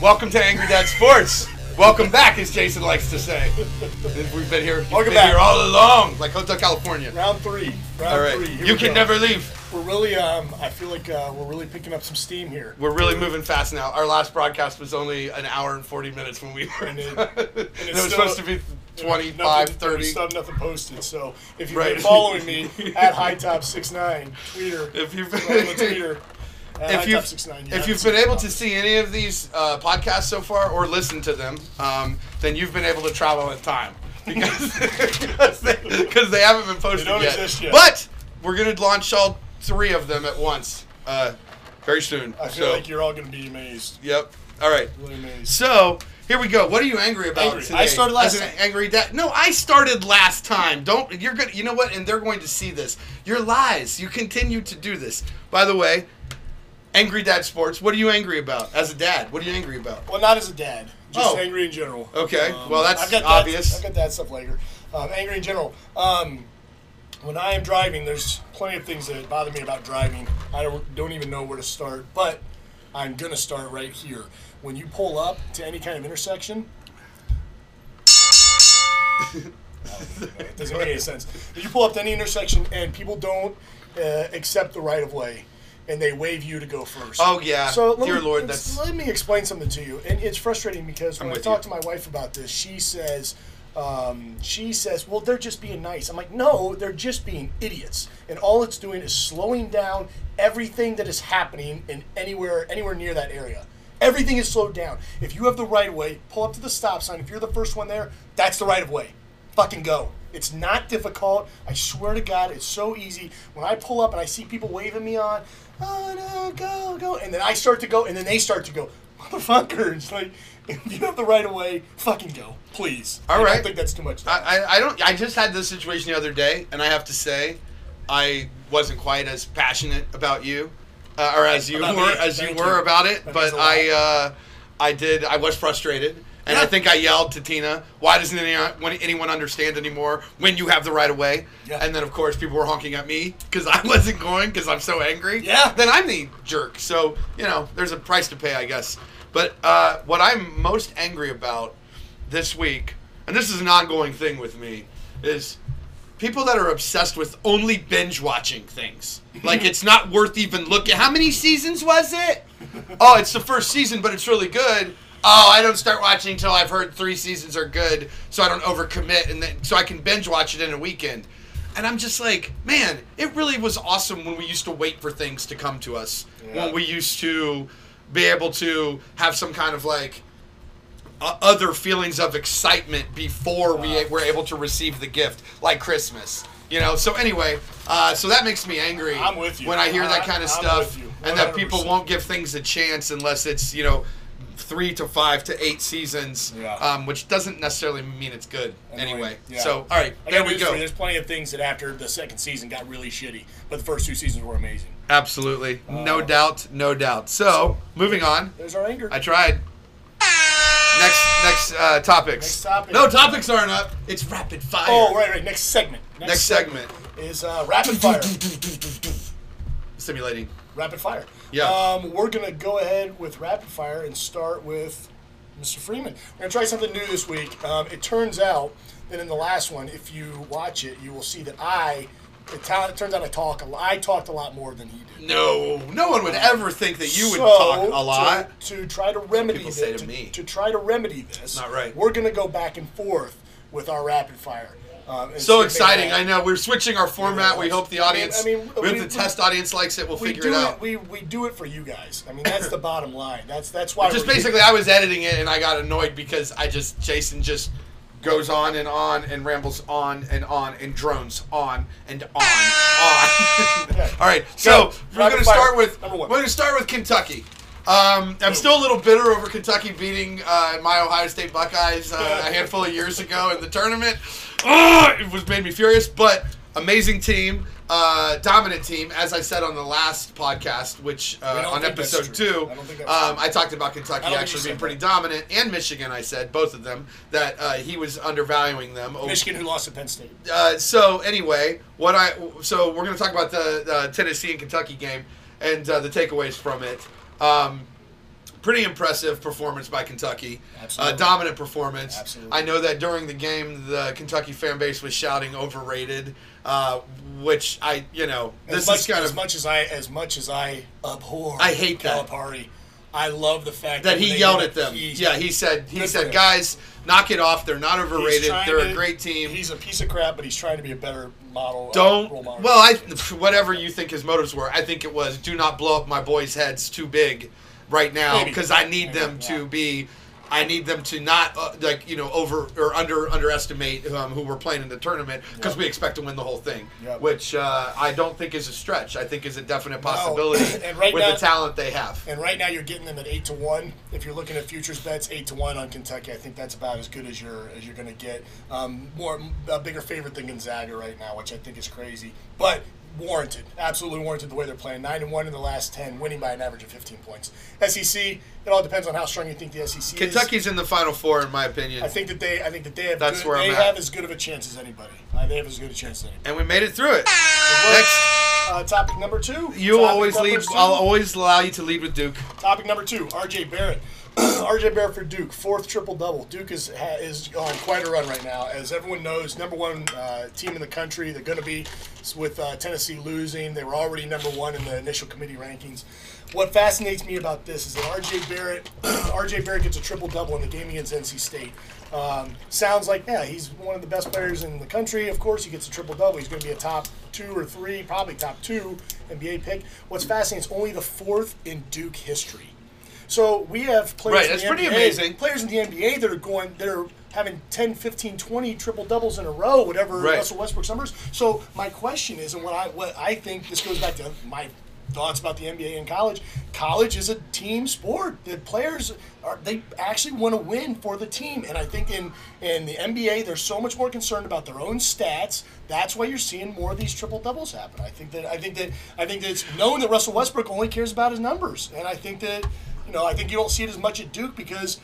Welcome to Angry Dad Sports. Welcome back, as Jason likes to say. We've been here, Welcome been back. here all along, like Hotel California. Round three. Round All right, three. Here you can go. never leave. We're really, um, I feel like uh, we're really picking up some steam here. We're really moving fast now. Our last broadcast was only an hour and 40 minutes when we were. And it- it, was still- supposed to be 25, Nothing- 30. We still nothing posted. So if you've Right. been following me at HighTop69 Twitter, If you've, been on at if you've, HighTop69, if you've been able to see any of these uh, podcasts so far or listen to them, um, then you've been able to travel in time because because they, they haven't been posted yet. yet. But we're gonna launch all three of them at once uh, very soon. I feel so, like you're all going to be amazed. yep. All right. Really amazed. So here we go. What are you angry about Angry. today? I started last As an time. angry dad. No, I started last time. Don't. You're good. You know what? And they're going to see this. Your lies. You continue to do this. By the way, angry dad sports. What are you angry about as a dad? What are you angry about? Well, not as a dad. Just Oh. angry in general. Okay. Well, that's I've got obvious. I've got that stuff later. Um, angry in general. Um, when I am driving, there's plenty of things that bother me about driving. I don't, don't even know where to start, but I'm gonna start right here. When you pull up to any kind of intersection, it doesn't make any sense. If you pull up to any intersection and people don't uh, accept the right of way, and they wave you to go first. Oh, yeah. So let Dear me, Lord, that's- let me explain something to you, and it's frustrating because when I talk to my wife about this, she says, um, she says, well, they're just being nice. I'm like, no, they're just being idiots, and all it's doing is slowing down everything that is happening in anywhere anywhere near that area. Everything is slowed down. If you have the right of way, pull up to the stop sign. If you're the first one there, that's the right of way. Fucking go. It's not difficult. I swear to God, it's so easy. When I pull up and I see people waving me on, oh no, go, go, and then I start to go, and then they start to go, motherfuckers. Like, if you have the right of way, fucking go, please. All I right. don't think that's too much. I, I, I don't. I just had this situation the other day, and I have to say, I wasn't quite as passionate about you, uh, or as you About were me. as you Thank were you. about it. That but means a lot. I, uh, I did. I was frustrated, and I think I yelled to Tina, "Why doesn't anyone, anyone understand anymore when you have the right of way?" Yeah. And then of course people were honking at me because I wasn't going because I'm so angry. Yeah. Then I'm the jerk. So you know, there's a price to pay, I guess. But uh, what I'm most angry about this week, and this is an ongoing thing with me, is people that are obsessed with only binge watching things. Like it's not worth even looking. How many seasons was it? Oh, it's the first season, but it's really good. Oh, I don't start watching until I've heard three seasons are good, so I don't overcommit, and then so I can binge watch it in a weekend. And I'm just like, man, it really was awesome when we used to wait for things to come to us. Yeah. When we used to be able to have some kind of like uh, other feelings of excitement before we were able to receive the gift, like Christmas. You know. So anyway, uh, so that makes me angry. I'm with you. when I hear that kind of I'm stuff, and that people won't give things a chance unless it's you know three to five to eight seasons, Yeah. um, which doesn't necessarily mean it's good anyway. Yeah. So all right, I there we go. There's plenty of things that after the second season got really shitty, but the first two seasons were amazing. Absolutely, no Uh, doubt, no doubt. So moving on. There's our anger. I tried. Next, next uh, topics. Next topic. No topics aren't up. It's rapid fire. oh, right, right. Next segment. Next segment. is uh, rapid fire. Simulating. Rapid fire. Yeah. Um, we're gonna go ahead with rapid fire and start with Mr. Freeman. We're gonna try something new this week. Um, it turns out that in the last one, if you watch it, you will see that I. It, ta- it turns out I talk. A lot. I talked a lot more than he did. No, no one would ever think that you would So, talk a lot. To, to try to remedy people this, say to to, me. to try to remedy this. Not right. We're gonna go back and forth with our rapid fire. Um, So exciting! I know we're switching our format. We hope the I mean- audience, I mean, we hope we- the test audience likes it. We'll we figure it out. We, we do it for you guys. I mean, that's the bottom line. That's that's why. just basically, I was editing it and I got annoyed because I just Jason just goes on and on and rambles on and on and drones on and on on. All right, so Go. we're going to start with we're going to start with Kentucky. Um, I'm still a little bitter over Kentucky beating uh, my Ohio State Buckeyes uh, a handful of years ago in the tournament. Oh, it was made me furious, but amazing team, uh, dominant team. As I said on the last podcast, which uh, on episode two, I don't think that's um. I talked about Kentucky I don't think actually being pretty that. dominant, and Michigan. I said both of them that uh, he was undervaluing them. Michigan who lost to Penn State. uh, so anyway, what I so we're going to talk about the, the Tennessee and Kentucky game and uh, the takeaways from it. Um, pretty impressive performance by Kentucky. Absolutely. Uh, dominant performance. Absolutely. I know that during the game, the Kentucky fan base was shouting overrated, uh, which I, you know, As this much, is kind as of much as I as much as I abhor I hate that. Calipari, I love the fact that when he yelled at them. he- yeah, he said he said, guys, knock it off. They're not overrated. They're to- a great team. He's a piece of crap, but he's trying to be a better model. uh, Don't. model. Well, I whatever you think his motives were, I think it was do not blow up my boys' heads too big right now because I need Maybe, them yeah. to be. I need them to not uh, like you know over or under underestimate um, who we're playing in the tournament because Yep. we expect to win the whole thing, Yep. which uh, I don't think is a stretch. I think is a definite possibility And right with now- the talent they have. And right now, you're getting them at eight to one. If you're looking at futures bets, eight to one on Kentucky. I think that's about as good as you're as you're going to get. Um, more a bigger favorite than Gonzaga right now, which I think is crazy, but warranted. Absolutely warranted the way they're playing. Nine and one in the last ten, winning by an average of 15 points. SEC. It all depends on how strong you think the SEC is. Kentucky's in the final four, in my opinion, I think that they. I think that they have. That's good, where I'm they at. have as good of a chance as anybody. Uh, they have as good a chance as anybody. and we made it through it. Next, Uh, topic number two. you Topic always lead. I'll always allow you to lead with Duke. Topic number two, R.J. Barrett. R.J. Barrett for Duke, fourth triple double. Duke is is on quite a run right now, as everyone knows. Number one uh, team in the country. They're going to be with uh, Tennessee losing. They were already number one in the initial committee rankings. What fascinates me about this is that R.J. Barrett, R.J. Barrett gets a triple double in the game against NC State. Um, sounds like yeah, he's one of the best players in the country. Of course, he gets a triple double. He's going to be a top two or three, probably top two NBA pick. What's fascinating is only the fourth in Duke history. So we have players Right, in that's the pretty NBA, amazing. Players in the NBA that are going, that are having 10, 15, 20 triple doubles in a row, whatever Right. Russell Westbrook's numbers. So my question is, and what I what I think this goes back to my thoughts about the NBA and college. College is a team sport. The players are they actually want to win for the team, and I think in in the NBA they're so much more concerned about their own stats. That's why you're seeing more of these triple doubles happen. I think that I think that I think that it's known that Russell Westbrook only cares about his numbers, and I think that you know I think you don't see it as much at Duke because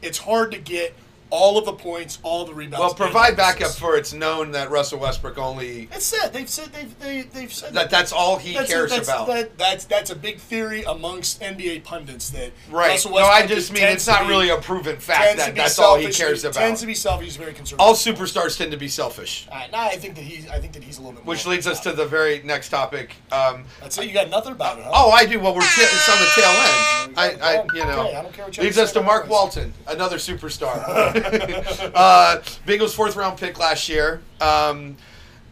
it's hard to get all of the points, all the rebounds. Well, provide backup for it's known that Russell Westbrook only It's said they've said they've they, they've said that that's all he that's cares a, that's, about. That, that's that's a big theory amongst NBA pundits that right. No, I just mean it's not be- really a proven fact that that's all he cares Tends to be selfish. He's very conservative. All superstars tend to be selfish. All right, now I think that he's I think that he's a little bit. Which leads us to the very next topic. Um, That's it. You got nothing about it, huh? oh, I do. Well, we're t- it's on the tail end. I, I you know, Okay, I don't care what you leads us to Mark. Walton, another superstar. uh, Bengals fourth round pick last year. Um,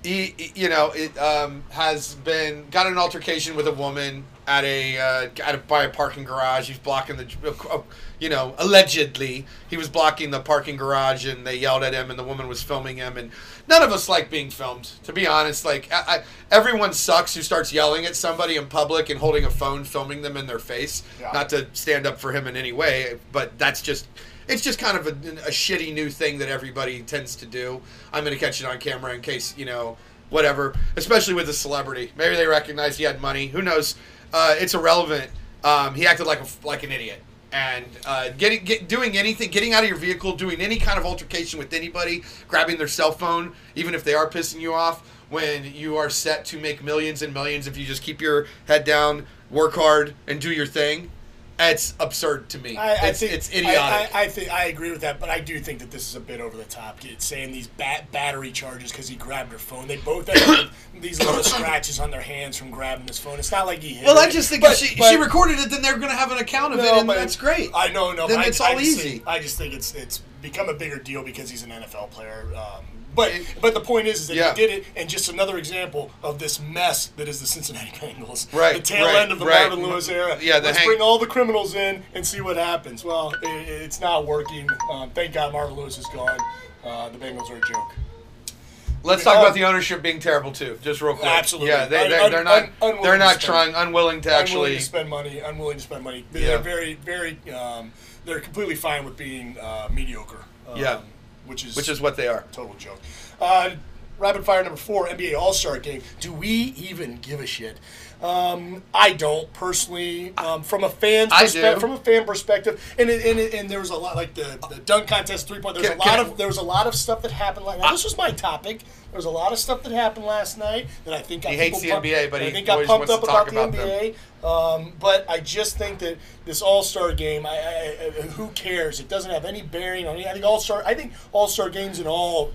he, he- you know, it um, has been got an altercation with a woman at a uh, at a, by a parking garage. He's blocking the, uh, you know, allegedly he was blocking the parking garage, and they yelled at him, and the woman was filming him, and none of us like being filmed. To be honest, like I, I, everyone sucks who starts yelling at somebody in public and holding a phone, filming them in their face. Yeah. Not to stand up for him in any way, but that's just. It's just kind of a, a shitty new thing that everybody tends to do. I'm going to catch it on camera in case, you know, whatever. Especially with a celebrity. Maybe they recognize he had money. Who knows? Uh, it's irrelevant. Um, he acted like a, like an idiot. And uh, getting get, doing anything, getting out of your vehicle, doing any kind of altercation with anybody, grabbing their cell phone, even if they are pissing you off, when you are set to make millions and millions if you just keep your head down, work hard, and do your thing. It's absurd to me. I, I it's, think it's idiotic. I, I, think I agree with that, but I do think that this is a bit over the top. It's saying these bat, battery charges because he grabbed her phone. They both have these little scratches on their hands from grabbing this phone. It's not like he hit Well, her. I just think But- if she, but- she recorded it, then they're going to have an account of No, it, and that's great. I know, no, Then but I- it's I, all just easy. Think, I just think it's it's become a bigger deal because he's an NFL player. Um, but It- but the point is, is that Yeah. he did it, and just another example of this mess that is the Cincinnati Bengals. Right, The tail right, end of the right. Marvin Lewis era. Yeah, Let's hang- bring all the criminals in and see what happens. Well, it, it's not working. Um, thank God Marvin Lewis is gone. Uh, the Bengals are a joke. Let's talk Oh. about the ownership being terrible too, just real quick. Absolutely. Yeah, they, they're, they're not. un- they're not trying, unwilling to unwilling actually. to spend money, unwilling to spend money. Yeah. They're very, very. Um, they're completely fine with being uh, mediocre. Um, Yeah. Which is Which is what they are. total joke. Uh, rapid fire number four, NBA All Star game. Do we even give a shit? Um, I don't personally, um, from a fan's I perspective. From a fan perspective, and it, and, it, and there was a lot like the, the dunk contest, three point. There was Can- a lot I- of there was a lot of stuff that happened. Like now, this was my topic. There was a lot of stuff that happened last night that I think He hates the pumped- NBA, but I think got pumped up to talk about the about them. Um, but I just think that this All Star game, I, I, I, who cares? It doesn't have any bearing on. I think All Star. I think All Star games in all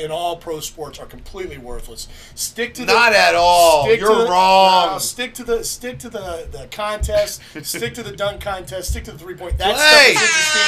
in all pro sports are completely worthless. Stick to the, Not at all. Stick You're to the, wrong. no, stick to the stick to the the contest. stick to the dunk contest. Stick to the three point. That Play. stuff was interesting.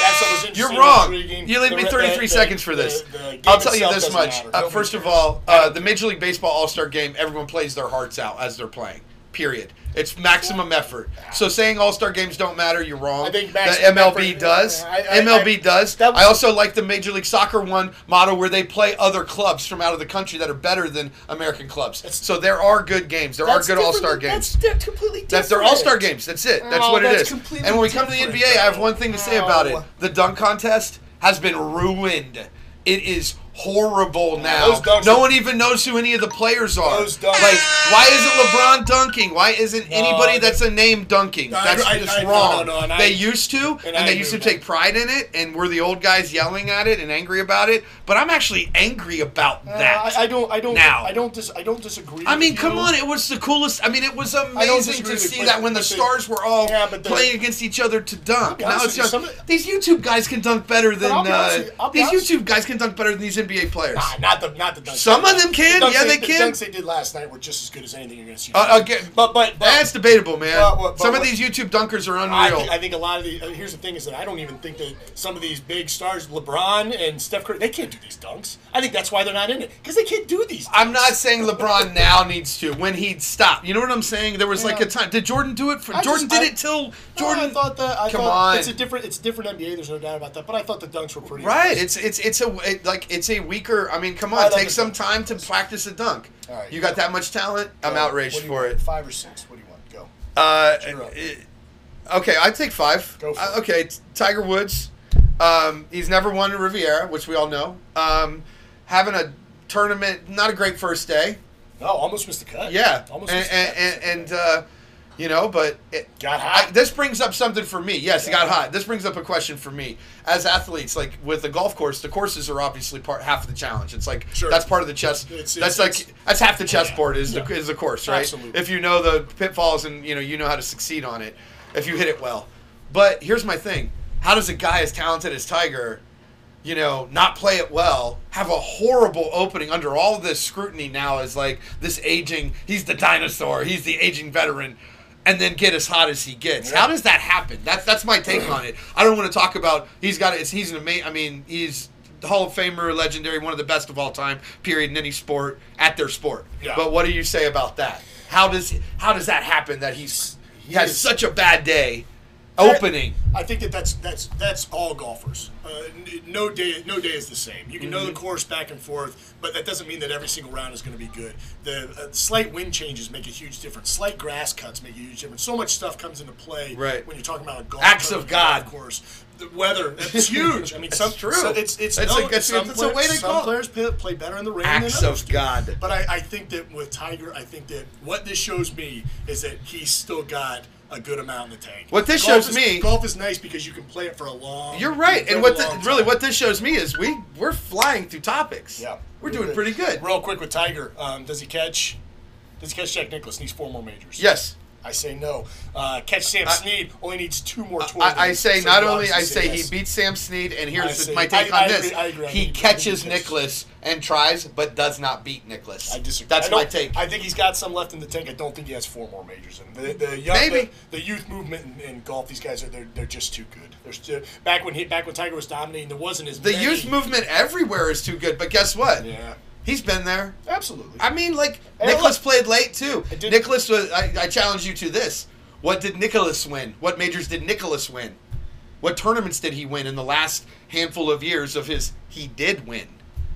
That stuff was interesting. You're wrong. intriguing. You leave me 33 the- seconds for this. I'll tell you this much. Uh, first of all, uh, the Major League Baseball All Star game, everyone plays their hearts out as they're playing. Period. It's maximum effort. So saying All Star games don't matter, you're wrong. I think the MLB effort- does. I- I- MLB I- does. that was- I also like the Major League Soccer one model where they play other clubs from out of the country that are better than American clubs. so there are good games. There are That's good All Star games. That's di- completely different. That's their All Star games. That's it. That's Oh, what it that's is. completely And when we come to the different, NBA, I have one thing to say about it. No. The dunk contest has been ruined. It is horrible now. those no are- one even knows who any of the players are. Those dunks- like, why isn't LeBron dunking? Why isn't anybody the- that's a name dunking? I- That's I- just I- no, wrong. no, no, and I- they used to, and, and they used to take pride in it, and we're the old guys yelling at it and angry about it. But I'm actually angry about Uh, that. I, I don't. I don't. Now. I don't. Dis, I don't disagree. I mean, with come you. on! It was the coolest. I mean, it was amazing to see that when the stars were all Yeah, but playing against each other to dunk. Now it's just some these YouTube guys can dunk better than I'll be honest uh, you, these YouTube guys can dunk better than these NBA players. Nah, not the not the dunks. Some of them can, The yeah, they the can. dunks they did last night were just as good as anything you're going to see. Uh, again, but but, but That's debatable, man. But- but- Some of these YouTube dunkers are I unreal. think, I think a lot of the uh, here's the thing is that I don't even think that some of these big stars, LeBron and Steph Curry, they can't do these dunks. I think that's why they're not in it because they can't do these. Dunks. I'm not saying LeBron now needs to. When he'd stop, you know what I'm saying? There was like a time. Did Jordan do it? For I Jordan just- did I- it till No, Jordan. I thought that. I Come thought on. It's a different. It's a different NBA. There's no doubt about that. But I thought the dunks were pretty. Right. impressive. It's it's it's a it, like it's weaker. I mean, come on, take some time to practice a dunk. All right. You got that much talent? I'm outraged What do you for want? it. Five or six? What do you want? Go. Uh, it- okay, I'd take five. Go for Uh, okay, Tiger Woods. Um, he's never won a Riviera, which we all know. Um, having a tournament, not a great first day. No, almost missed the cut. Yeah, almost and and, and, and uh, you know, but it, Got hot. I, this brings up something for me. Yes, it got hot. This brings up a question for me as athletes. Like with the golf course, the courses are obviously part half of the challenge. It's like Sure. that's part of the chess. It's- that's it's- like that's half the chessboard is Yeah. the is the course, right? Absolutely. If you know the pitfalls and you know you know how to succeed on it, if you hit it well. But here's my thing: How does a guy as talented as Tiger? you know, not play it well, have a horrible opening under all this scrutiny now as like this aging, he's the dinosaur, he's the aging veteran, and then get as hot as he gets. Yeah. How does that happen? That's that's my take on it. I don't want to talk about he's got it's he's an amazing. I mean, he's Hall of Famer, legendary, one of the best of all time. Period in any sport at their sport. Yeah. But what do you say about that? How does how does that happen that he's he has is- such a bad day opening? I think that that's that's that's all golfers. Uh, no day no day is the same. You can know Mm-hmm. the course back and forth, but that doesn't mean that every single round is going to be good. The uh, slight wind changes make a huge difference. Slight grass cuts make a huge difference. So much stuff comes into play Right. when you're talking about a golf Acts of God. golf course. The weather that's huge. I mean, some true. so it's it's That's no, a- that's- some, that's a way to some call players play, better in the rain Acts of do. God. But I, I think that with Tiger, I think that what this shows me is that he's still got a good amount in the tank. What this Golf shows is- me- golf is nice because you can play it for a long. You're right, and what the, really what this shows me is we we're flying through topics. Yeah, we're doing pretty good. Real quick with Tiger, um, does he catch? Does he catch Jack Nicklaus? Needs four more majors. Yes, I say no. Uh, catch Sam I- Snead only needs two more tour. I, I say So not only I say yes. he beats Sam Snead, and here's say- my take I- on this: agree- I agree. He catches he Nicklaus and tries, but does not beat Nicklaus. I disagree. That's my take. I think he's got some left in the tank. I don't think he has four more majors in him. The, the young, Maybe. the, the youth movement in, in golf. These guys are they're, they're just too good. They're still, back when he back when Tiger was dominating, there wasn't as the many. youth movement everywhere is too good, but guess what? Yeah, He's been there. absolutely. I mean, like And Nicklaus look- played late too. Nicklaus was. I, I challenge you to this: What did Nicklaus win? What majors did Nicklaus win? What tournaments did he win in the last handful of years of his? He did win.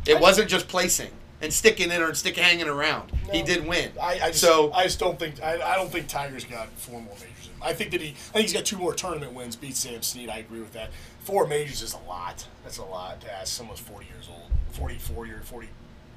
It I- wasn't just placing and sticking in or stick hanging around. he did win. I, I just, so I just don't think I, I don't think Tiger's got four more majors. In. I think that he I think he's got two more tournament wins. Beat Sam Snead. I agree with that. Four majors is a lot. That's a lot to ask someone who's forty years old, 44 year, forty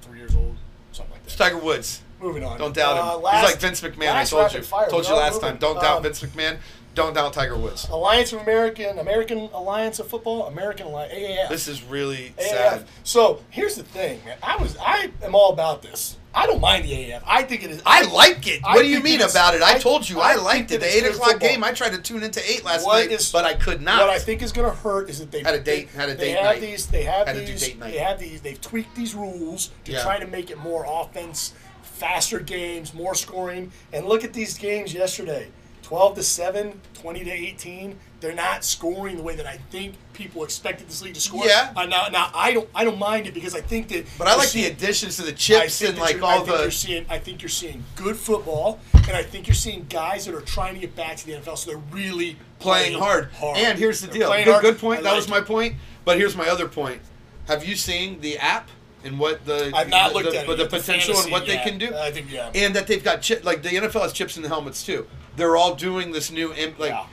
three years old. something like that. It's Tiger Woods. Moving on. Don't doubt him. Uh, He's like Vince McMahon. I told you. fire. Told you last moving. time. Don't doubt Um, Vince McMahon. Don't doubt Tiger Woods. Alliance of American American Alliance of Football American Alliance AAF. This is really AAF. sad. So here's the thing, man. I was I am all about this. I don't mind the AAF. I think it is. I like it. I What do you mean about it? I, I- told you I I, liked it. The eight o'clock football. game. I tried to tune into eight last What night, is- but I could not. What I think is going to hurt is that they Had a date- had a they date have night. these they have Had to do these date night. they have these they've tweaked these rules to Yeah. try to make it more offense, faster games, more scoring. And look at these games yesterday. 12 to 7, 20 to 18. They're not scoring the way that I think people expected this league to score. Yeah. Uh, now, now I don't I don't mind it because I think that but I you're like the additions to the chips and like you're- I all think you're the. seeing. I think you're seeing good football, and I think you're seeing guys that are trying to get back to the NFL. So they're really playing hard. hard. And here's the They're deal. Good, good point. That was my point. But here's my other point. Have you seen the app and what the I've not the, looked the, at it. the potential fantasy, and what yeah. they can do? I think yeah. and that they've got chip like the NFL has chips in the helmets too. They're all doing this new imp- like Yeah.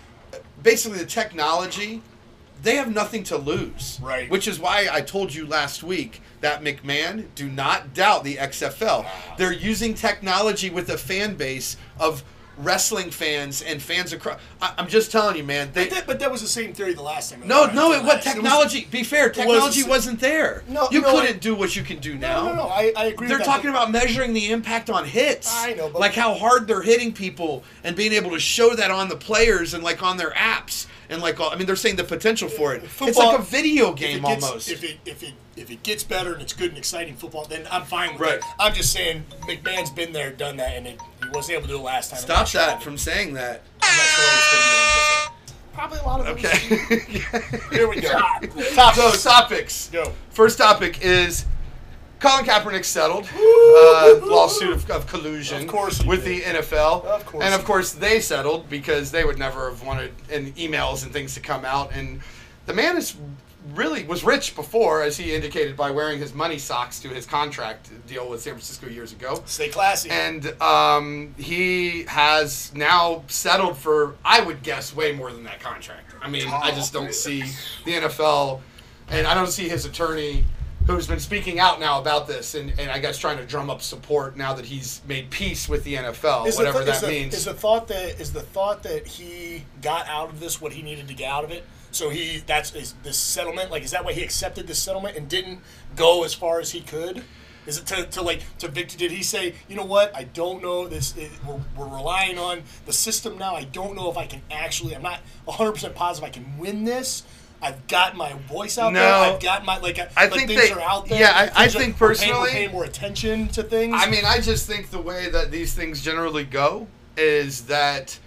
basically the technology. They have nothing to lose, Right. Which is why I told you last week that McMahon do not doubt the XFL. They're using technology with a fan base of wrestling fans and fans across. I, I'm just telling you, man. They, But that, but that was the same theory the last time. no, no, it what last- was- technology? be fair, technology was- not there. No, you no, couldn't I- do what you can do now. No, no, no. I, I agree. They're with that, talking about measuring the impact on hits. I know, but- like how hard they're hitting people and being able to show that on the players and like on their apps and like all, I mean they're saying the potential for it. it's like a video if game gets- almost. If it if it if it gets better and it's good and exciting football, then I'm fine with Right. it. I'm just saying McMahon's been there, done that, and it, he wasn't able to do it last time. Stop sure that from saying that. Sure it's gonna be any different. Probably a lot of was- Okay. Here we go. so topics. Go. First topic is Colin Kaepernick settled uh, lawsuit of, of collusion Of course with did. the NFL. Of course and of course they settled because they would never have wanted in emails and things to come out. And the man is really was rich before, as he indicated by wearing his money socks to his contract deal with San Francisco years ago. Stay classy. And um, he has now settled for, I would guess, way more than that contract. I mean, I just don't see the NFL, and I don't see his attorney, who's been speaking out now about this, and, and I guess trying to drum up support now that he's made peace with the NFL, Is the whatever th- is that the- means. Is the thought that is the thought that he got out of this what he needed to get out of it? So he that's is this settlement like is that why he accepted this settlement and didn't go as far as he could? Is it to, to like to Victor? Did he say, you know what? I don't know this. It, we're, we're relying on the system now. I don't know if I can actually. I'm not 100 percent positive I can win this. I've got my voice out there. I've got my like. Uh, I like think things they- are out there. yeah, I- I Things are- think we're paying- we're personally- paying more attention to things. I mean, I just think the way that these things generally go is that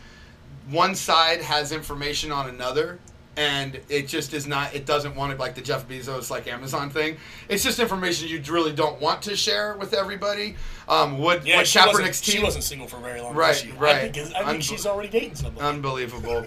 one side has information on another and it just is not it doesn't want it like the jeff bezos like amazon thing it's just information you really don't want to share with everybody um would Yeah, would she wasn't, kaepernick's she team wasn't single for very long. Right, she? I right. think, I think Unbe- she's already dating somebody. Unbelievable.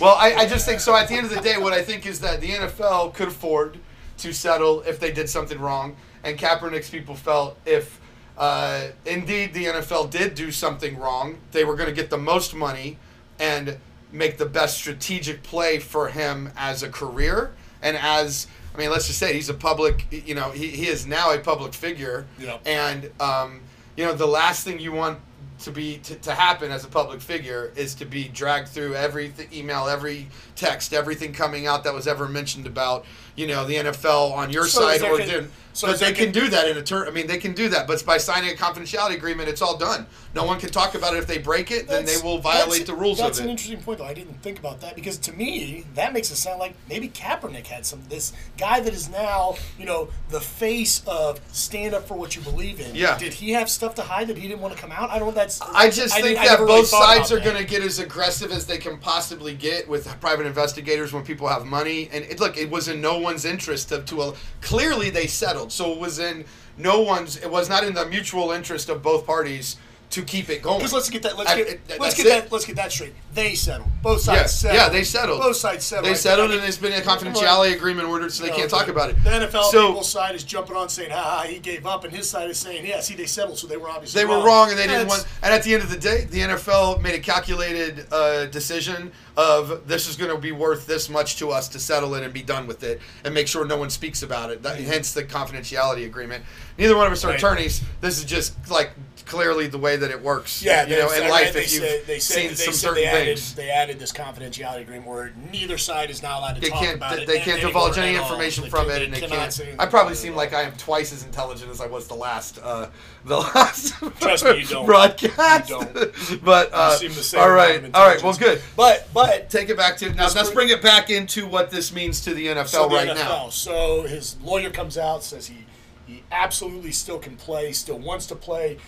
Well, I, I just think so. At the end of the day, what I think is that the NFL could afford to settle if they did something wrong, and Kaepernick's people felt if uh, indeed the NFL did do something wrong, they were going to get the most money and make the best strategic play for him as a career and as. I mean, let's just say he's a public. You know, he, he is now a public figure, Yep. and um, you know the last thing you want to be to, to happen as a public figure is to be dragged through every th- email, every text, everything coming out that was ever mentioned about you know the NFL on your So side or didn't. so but they can do that in a turn. I mean, they can do that, but by signing a confidentiality agreement, it's all done. No one can talk about it. If they break it, then they will violate the rules of it. That's an interesting point, though. I didn't think about that because to me, that makes it sound like maybe Kaepernick had some. This guy that is now, you know, the face of stand up for what you believe in. Yeah. Did he have stuff to hide that he didn't want to come out? I don't. That's. I just think that never really both sides are going to get as aggressive as they can possibly get with private investigators when people have money. And it, look, it was in no one's interest to, to a, clearly they settled, so it was in no one's. It was not in the mutual interest of both parties to keep it going. Because let's get that. Let's I- get. it- let's get it. that. Let's get that straight. They settled. Both sides Yeah, settled. yeah, they settled. Both sides settled. They settled, I- and there's been a confidentiality agreement ordered, so they No, can't talk about it. The NFL so people's side is jumping on saying, "Ha ha, he gave up," and his side is saying, "Yeah, see, they settled, so they were obviously they were wrong." wrong, and they didn't That's- want. And at the end of the day, the NFL made a calculated uh, decision of this is going to be worth this much to us to settle it and be done with it, and make sure no one speaks about it. That, hence the confidentiality agreement. Neither one of us are Right. attorneys. This is just like clearly the way that it works. Yeah, you know, in life, they if you've said, they said, seen they some said certain they added, things. they added this confidentiality agreement where neither side is not allowed to They talk can't. about They, it. they can't divulge any all. information They from it, and they can't. I probably seem like. I am twice as intelligent as I was the last, uh, the last Trust me, you don't. broadcast. You but uh, seem the same all right, all right. Well, good. But but Take it back to now. Let's Let's bring- bring it back into what this means to the NFL so the right NFL. now. So his lawyer comes out says he he absolutely still can play, still wants to play.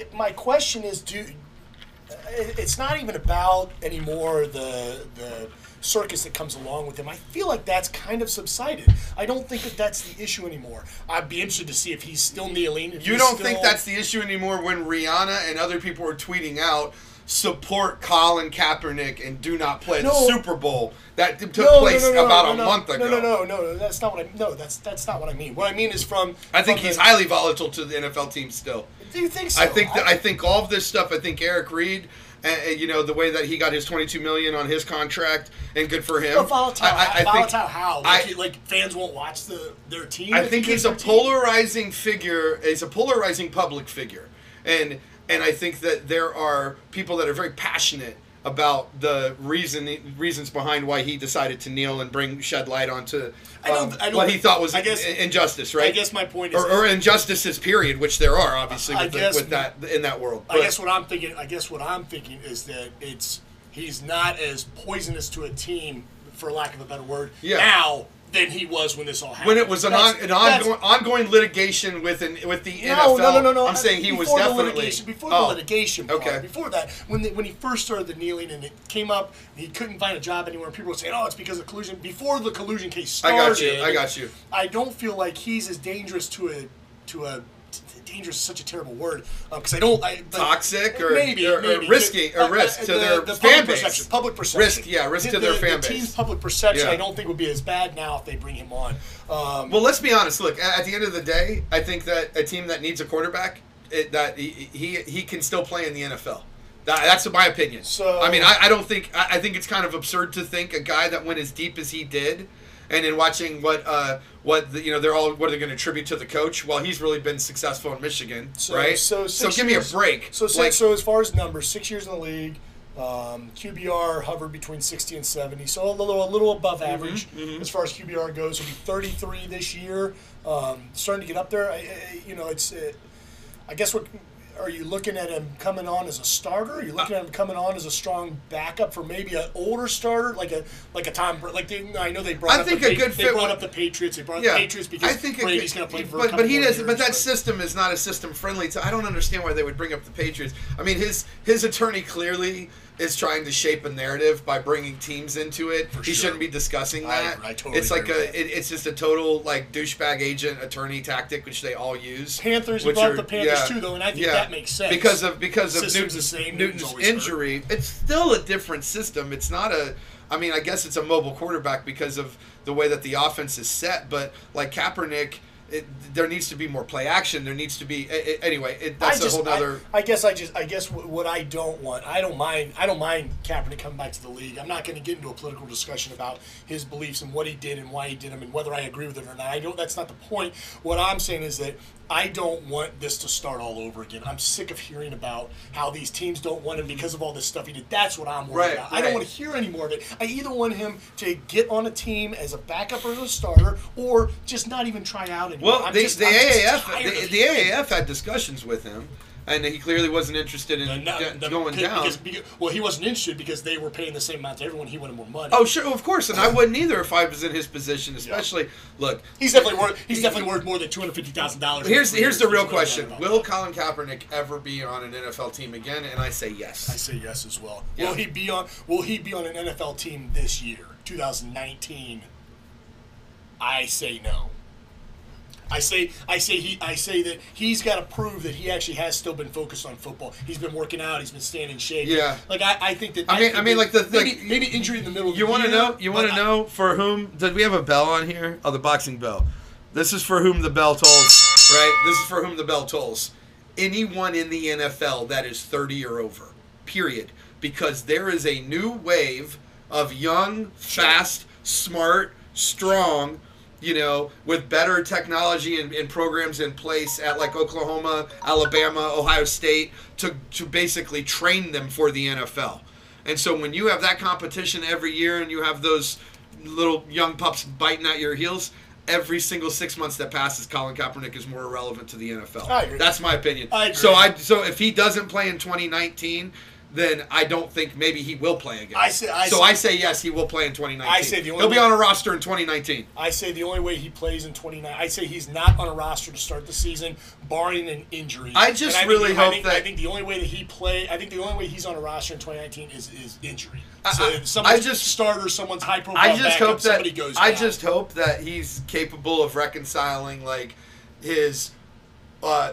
It- my question is, do it's not even about anymore the the circus that comes along with him. I feel like that's kind of subsided. I don't think that that's the issue anymore. I'd be interested to see if he's still kneeling. You don't still- think that's the issue anymore when Rihanna and other people are tweeting out support Colin Kaepernick and do not play No. the Super Bowl that took No, place no, no, about no, a no, month ago. No, no, no, no, that's not what I. No, that's that's not what I mean. What I mean is from. I think from he's the- highly volatile to the NFL team still. Do you think so? I think that I think all of this stuff. I think Eric Reid, uh, you know, the way that he got his twenty two million on his contract, and good for him. But volatile, I, I, I volatile think, how? Like, I- you- like fans won't watch the their team. I think he's a team? polarizing figure. He's a polarizing public figure, and and I think that there are people that are very passionate about the reason reasons behind why he decided to kneel and bring shed light onto I don't- um, I don't what he thought was I guess- injustice, right? I guess my point is. or, or injustices, period, which there are obviously with, the- with that in that world. I guess what I'm thinking. I guess what I'm thinking is that it's he's not as poisonous to a team, for lack of a better word, Yeah. now than he was when this all happened. when it was an, on, an ongoing, ongoing litigation with an, with the No, NFL. no, no, no, no. I'm saying he was Before the definitely litigation, before Oh, the litigation. Part, okay. Before that, when the, when he first started the kneeling and it came up, he couldn't find a job anywhere. and People were saying, "Oh, it's because of collusion." Before the collusion case started, I got you. I got you. I don't feel like he's as dangerous to a to a dangerous is such a terrible word because I don't I, Toxic or- maybe, or- or risky- or Uh, uh, risk to the- their the fan public base. perception, public perception Risk, yeah, risk The- to their the- fan the base. team's public perception Yeah. I don't think would be as bad now if they bring him on. Um, Well, let's be honest. Look, at at the end of the day, I think that a team that needs a quarterback, it, that he, he he can still play in the NFL. That, that's my opinion. So- I mean, I, I don't think I, I think it's kind of absurd to think a guy that went as deep as he did, and in watching what uh what the, you know they're all what are they going to attribute to the coach? Well, he's really been successful in Michigan, So, right? So, so give me a break. So, six, Like, so as far as numbers, six years in the league, um, QBR hovered between sixty and seventy, so a little a little above Mm-hmm, average as far as QBR goes. He'll be thirty three this year, um, starting to get up there. I, I, you know, it's. Uh, I guess what. Are you looking at him coming on as a starter? Are you looking at him coming on as a strong backup for maybe an older starter, like a like a Tom? Like they, I know they brought. I up think the a good They fit brought would- up the Patriots. They brought up yeah, the Patriots because I think Brady's going to play for. But, but he doesn't. But that system is not a system friendly to. I don't understand why they would bring up the Patriots. I mean, his his attorney clearly is trying to shape a narrative by bringing teams into it. he sure. shouldn't be discussing that. I totally it's like agree a. It, it's just a total like douchebag agent attorney tactic, which they all use. Panthers, you which brought are- the Panthers yeah, too, though, and I think yeah. that makes sense. because of because of System's Newton's, the same, Newton's Newton's always hurt. injury. It's still a different system. It's not a. I mean, I guess it's a mobile quarterback because of the way that the offense is set. But like Kaepernick, it, there needs to be more play action. There needs to be a- anyway. It, that's just, a whole other. I, I guess I just, I guess what, what I don't want, I don't mind, I don't mind Kaepernick coming back to the league. I'm not going to get into a political discussion about his beliefs and what he did and why he did them and whether I agree with it or not. I don't. That's not the point. What I'm saying is that I don't want this to start all over again. I'm sick of hearing about how these teams don't want him because of all this stuff he did. That's what I'm worried Right, about. I don't want to hear any more of it. I either want him to get on a team as a backup or as a starter, or just not even try out anymore. well, the, just- the AAF, the, the AAF had discussions with him, and he clearly wasn't interested in The- the- going because, down. Because, because- well, he wasn't interested because they were paying the same amount to everyone. He wanted more money. Oh, sure, of course, and I wouldn't either if I was in his position. Especially, look, he's definitely worth. He's definitely worth more than two hundred fifty thousand dollars. Here's here's the real question: Will Colin Kaepernick ever be on an NFL team again? And I say yes. I say yes as well. Yeah. Will he be on? Will he be on an NFL team this year, 2019? I say no. I say I say he I say that he's got to prove that he actually has still been focused on football. He's been working out. He's been staying in shape. Yeah. Like I, I think that I mean- I mean, like the- maybe like- maybe injury in the middle. You want to know? You want to know for whom? Did we have a bell on here? Oh, the boxing bell. This is for whom the bell tolls, right? This is for whom the bell tolls. Anyone in the NFL that is 30 or over, period. Because there is a new wave of young, fast, smart, strong, you know, with better technology and, and programs in place at like Oklahoma, Alabama, Ohio State to, to basically train them for the NFL. And so when you have that competition every year and you have those little young pups biting at your heels, every single six months that passes, Colin Kaepernick is more irrelevant to the NFL. I agree. That's my opinion. I agree. So I so if he doesn't play in 2019, then I don't think maybe he will play again. I say- I so say- I say yes, he will play in 2019. I say the only he'll be way- on a roster in 2019. I say the only way he plays in 29. I say he's not on a roster to start the season, barring an injury. I just And really think, hope I think, that- I think the only way that he play. I think the only way he's on a roster in 2019 is is injury. I- So I- if someone's I just- starter, someone's high profile. I just hope that somebody goes. I down. just hope that he's capable of reconciling like his uh,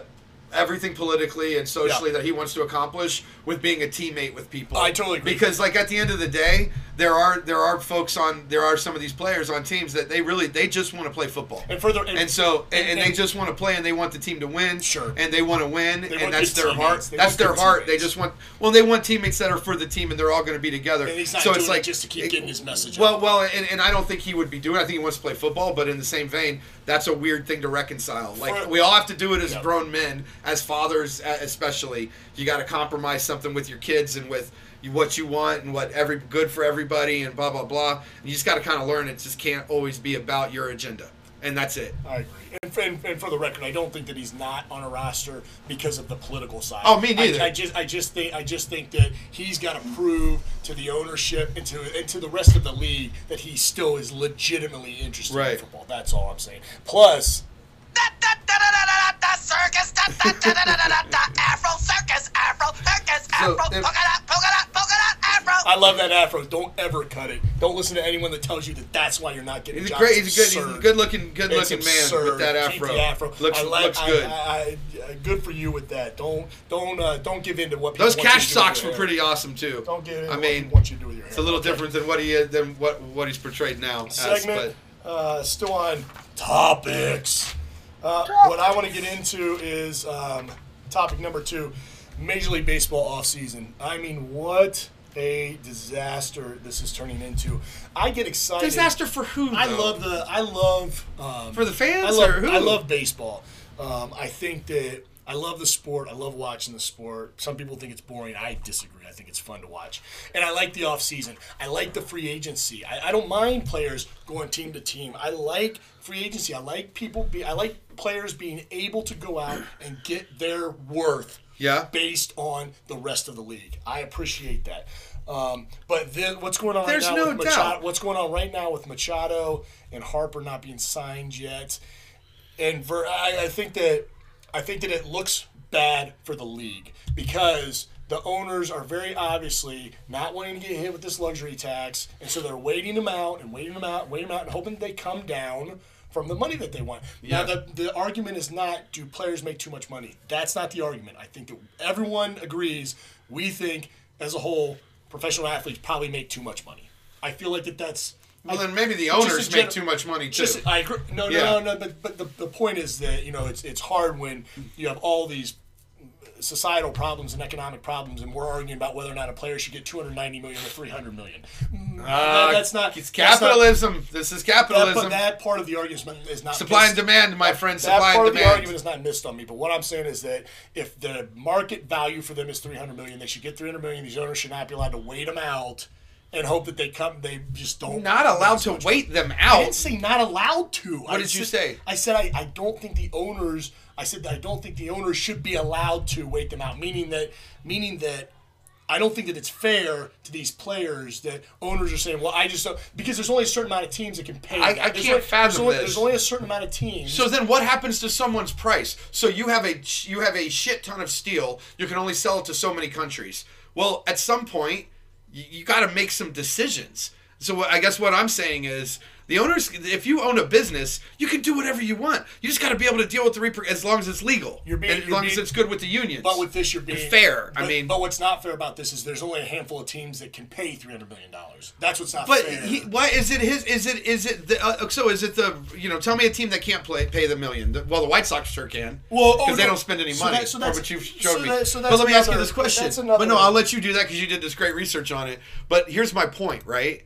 everything politically and socially Yeah. that he wants to accomplish with being a teammate with people. I totally agree. Because like at the end of the day, there are there are folks on there are some of these players on teams that they really they just want to play football. And further, and, And so, and, and, they just want to play, and they want the team to win. Sure. And they want to win, and that's their heart. They That's their heart. They just want. Well, they want teammates that are for the team, and they're all going to be together. And he's not so it's it like just to keep getting his message Well, out. well, and, and I don't think he would be doing. it. I think he wants to play football, but in the same vein, that's a weird thing to reconcile. Like For- we all have to do it as grown men, as fathers, especially. You got to compromise something with your kids and with what you want and what every good for everybody and blah blah blah. And you just got to kind of learn it just can't always be about your agenda, and that's it. I agree. And, for- and, and for the record, I don't think that he's not on a roster because of the political side. Oh, me neither. I, I just, I just think, I just think that he's got to prove to the ownership and to and to the rest of the league that he still is legitimately interested in football. That's all I'm saying. Plus, circus, Afro circus, Afro circus, Afro, polka dot, polka dot, polka dot, Afro. I love that Afro. Don't ever cut it. Don't listen to anyone that tells you that that's why you're not getting. He's great. He's good. He's a good looking, good-looking man with that Afro. Keep Afro. Looks, looks good. Good for you with that. Don't don't uh, don't give in to what people those cash socks were pretty awesome too. Don't give in. I mean, what you do with your hair. It's a little different than what he uh, than what what he's portrayed now. Segment uh, still on topics. Uh, what I want to get into is um, topic number two: Major League Baseball offseason. I mean, what a disaster this is turning into. I get excited. disaster for who? I love the. I love um, For the fans I love, or who? I love baseball. Um, I think that I love the sport. I love watching the sport. Some people think it's boring. I disagree. I think it's fun to watch, and I like the off season. I like the free agency. I, I don't mind players going team to team. I like free agency. I like people be. I like players being able to go out and get their worth Yeah. based on the rest of the league. I appreciate that. Um, but then what's going on There's right now no with Machado? doubt. What's going on right now with Machado and Harper not being signed yet? And Ver, I, I think that I think that it looks bad for the league because the owners are very obviously not wanting to get hit with this luxury tax, and so they're waiting them out and waiting them out, and waiting them out, and hoping they come down from the money that they want. Now, Yeah. the, the argument is not do players make too much money. That's not the argument. I think that everyone agrees. We think as a whole, professional athletes probably make too much money. I feel like that that's. Well, then maybe the owners a make too much money too. just I agree. No, no, Yeah. no, no. But but the, the point is that you know it's it's hard when you have all these societal problems and economic problems, and we're arguing about whether or not a player should get 290 million or 300 million. Mm, Uh, that- that's not It's that's not- capitalism. this is that, capitalism. but that part of the argument is not Supply and demand, my friend. That Supply part and of the demand. argument is not missed on me. But what I'm saying is that if the market value for them is 300 million, they should get 300 million. These owners should not be allowed to wait them out and hope that they come. They just don't. Not allowed to wait them out. I didn't say not allowed to. What did you say? I said I, I don't think the owners. I said that I don't think the owners should be allowed to wait them out. Meaning that meaning that I don't think that it's fair to these players that owners are saying, well, I just don't because there's only a certain amount of teams that can pay. I- I can't only- fathom there's only, this. There's only a certain amount of teams. So then, what happens to someone's price? So you have a you have a shit ton of steel. You can only sell it to so many countries. Well, at some point, you, you got to make some decisions. So I guess what I'm saying is the owners, if you own a business, you can do whatever you want. You just got to be able to deal with the reper as long as it's legal, You're being- and as long as it's good with the unions. But with this, you're being fair. I but- mean- but what's not fair about this is there's only a handful of teams that can pay three hundred million dollars. That's what's not But fair. he, why is it his? Is it is it the, uh, so? Is it the you know? Tell me a team that can't play pay the million. The- well, the White Sox sure can. Well, because oh, they no. don't spend any So money. that- so or that's- what you've showed so me. that- so but let me ask you this question. that's another- but no, I'll let you do that because you did this great research on it. But here's my point, right?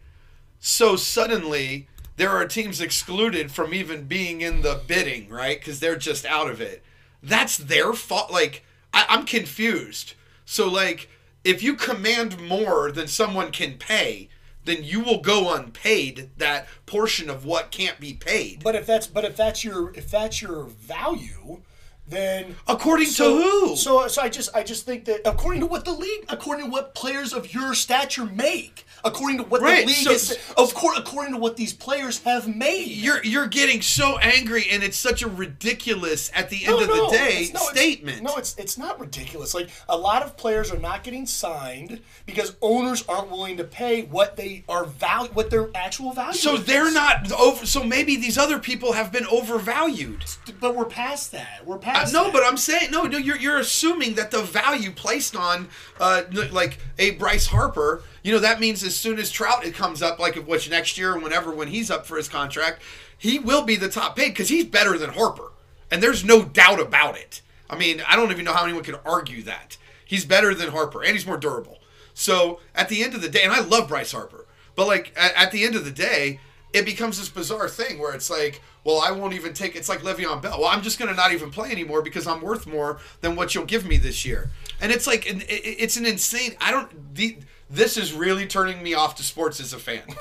So suddenly there are teams excluded from even being in the bidding, right? Because they're just out of it. That's their fault. Like I, I'm confused. So like, if you command more than someone can pay, then you will go unpaid that portion of what can't be paid. But if that's but if that's your if that's your value, then According so, to who? So so I just I just think that according to what the league, according to what players of your stature make, according to what Right, the league so- is, of course, according to what these players have made. you're you're getting so angry, and it's such a ridiculous at the No, end of no, the day it's- no, it's- statement. no, it's it's not ridiculous. Like a lot of players are not getting signed because owners aren't willing to pay what they are value, what their actual value. so is. they're not over. So maybe these other people have been overvalued. But we're past that. We're Uh, past. no, that. but I'm saying no, no. You're you're assuming that the value placed on, uh, like a Bryce Harper, you know, that means as soon as Trout it comes up, like which next year, or whenever when he's up for his contract, he will be the top paid because he's better than Harper, and there's no doubt about it. I mean, I don't even know how anyone could argue that he's better than Harper, and he's more durable. So at the end of the day, and I love Bryce Harper, but like at, at the end of the day, it becomes this bizarre thing where it's like, well, I won't even take. It's like Le'Veon Bell. Well, I'm just gonna not even play anymore because I'm worth more than what you'll give me this year. And it's like, it's an insane. I don't. The, this is really turning me off to sports as a fan.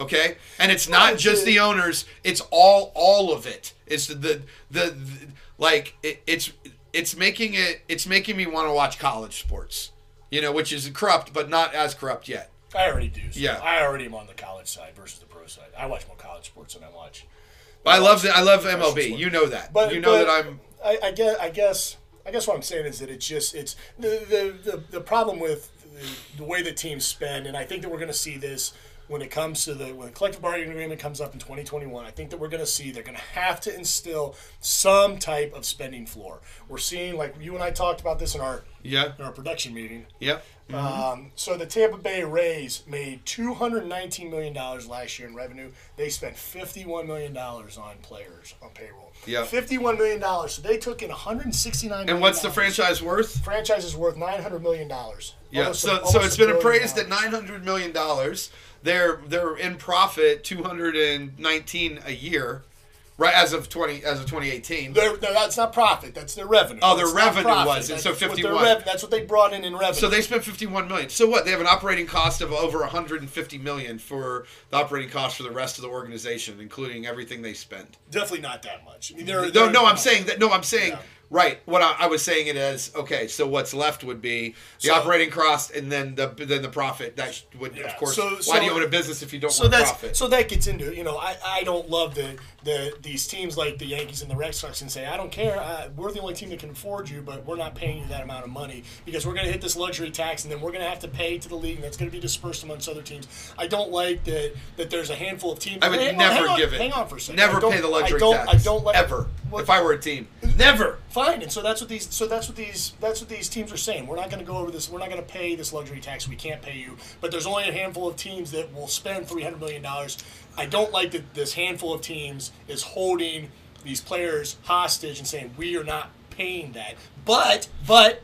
Okay, and it's not just the owners. It's all all of it. It's the the, the, like it, it's it's making it it's making me want to watch college sports. You know, which is corrupt, but not as corrupt yet. I already do. so Yeah. I already am on the college side versus the pro side. I watch more college sports than I watch. I love the, I love MLB. You know that. But you know but that I'm. I, I guess. I guess. I guess what I'm saying is that it's just it's the the the, the problem with the, the way that teams spend, and I think that we're going to see this when it comes to the when the collective bargaining agreement comes up in 2021. I think that we're going to see they're going to have to instill some type of spending floor. We're seeing like you and I talked about this in our Yeah. in our production meeting. Yep. Um, so the Tampa Bay Rays made two hundred nineteen million dollars last year in revenue. They spent fifty one million dollars on players on payroll. Yeah. fifty one million dollars. So they took in one hundred sixty nine. And what's the franchise worth? Franchise is worth nine hundred million dollars. Yeah. So so it's been appraised at nine hundred million dollars. They're they're in profit two hundred and nineteen a year, right? As of twenty as of twenty eighteen. No, that's not profit. That's their revenue. Oh, their That's revenue was, and That's so what 51. rev- that's what they brought in in revenue. So they spent 51 million. So what? They have an operating cost of over 150 million for the operating cost for the rest of the organization, including everything they spend. definitely not that much. I mean, they're, No, they're- no, I'm saying that. No, I'm saying Yeah. right. What I, I was saying it as okay. So what's left would be the So- operating cost, and then the then the profit. That would Yeah, of course. so- why so- do you own a business if you don't so want that's profit? so that gets into you know I, I don't love the the these teams like the Yankees and the Red Sox and say I don't care uh, we're the only team that can afford you but we're not paying you that amount of money because we're going to hit this luxury tax and then we're going to have to pay to the league and that's going to be dispersed amongst other teams. I don't like that that there's a handful of teams. I would on, never on, give it. Hang on for a second. Never pay the luxury I don't, tax. I don't like ever. what- if I were a team, never. Fine, and so that's what these so that's what these that's what these teams are saying. We're not going to go over this. We're not going to pay this luxury tax. We can't pay you. But there's only a handful of teams that will spend three hundred million dollars. I don't like that this handful of teams is holding these players hostage and saying we are not paying that. But but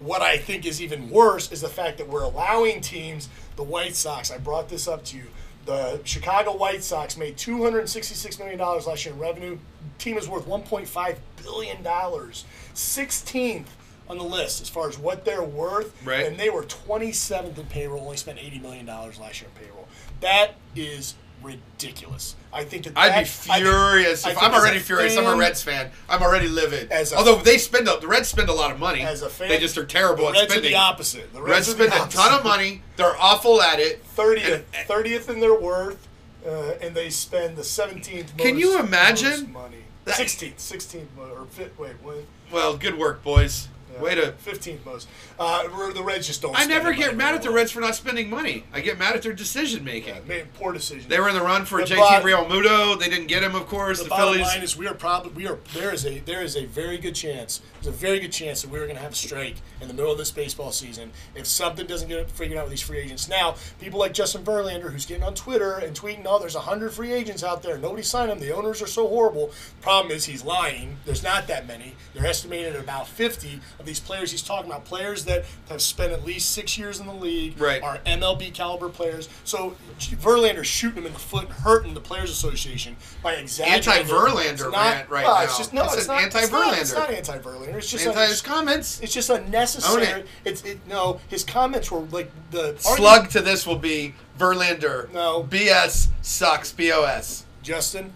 what I think is even worse is the fact that we're allowing teams, the White Sox. I brought this up to you. The Chicago White Sox made two hundred sixty-six million dollars last year in revenue. Team is worth one point five billion dollars, sixteenth on the list as far as what they're worth. Right. And they were twenty-seventh in payroll. Only spent eighty million dollars last year in payroll. That is ridiculous. I think that I'd that- be I think- furious. I if think I'm already furious. I'm a Reds fan. I'm already livid. As a- Although they spend a, the Reds spend a lot of money. As a fan, they just are terrible the at Reds spending. are the opposite. The Reds Reds, spend a ton of money. They're awful at it. 30th, 30th in their worth, uh, and they spend the 17th most. Can you imagine? money? 16th, 16th, or fifth, wait, what? Well, good work, boys. Way to. 15th most. Uh, the Reds just don't. I never get mad at the. Reds for not spending money. I get mad at their decision making. Yeah, made poor decisions. They were in the run for The JT bot- Realmuto. They didn't get him, of course. The, The, bottom Phillies. line is we are probably we are there is a there is a very good chance there's a very good chance that we're going to have a strike in the middle of this baseball season if something doesn't get figured out with these free agents. Now, people like Justin Verlander who's getting on Twitter and tweeting, "Oh, there's hundred free agents out there. Nobody signed them. The owners are so horrible." Problem is, he's lying. There's not that many. They're estimated at about 50 of these players he's talking about. Players that have spent at least six years in the league, Right. are MLB caliber players. So Verlander's shooting him in the foot, and hurting the Players Association by exaggerating. Anti-Verlander rant right well, now. It's just no, It's it's, not anti-Verlander. It's not, it's not anti-Verlander. It's just Anti un- his comments. it's just unnecessary. It. It's it, no. His comments were like the Slug to this will be Verlander. No. BS sucks. BOS. Justin,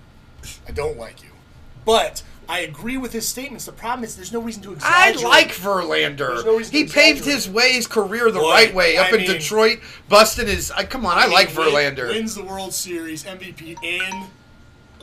I don't like you, but I agree with his statements. The problem is there's no reason to exaggerate. I like Verlander. no he paved his way, his career the right way. Up I in mean- Detroit, busting his. I come on, I, like He Verlander. Wins the World Series, MVP, and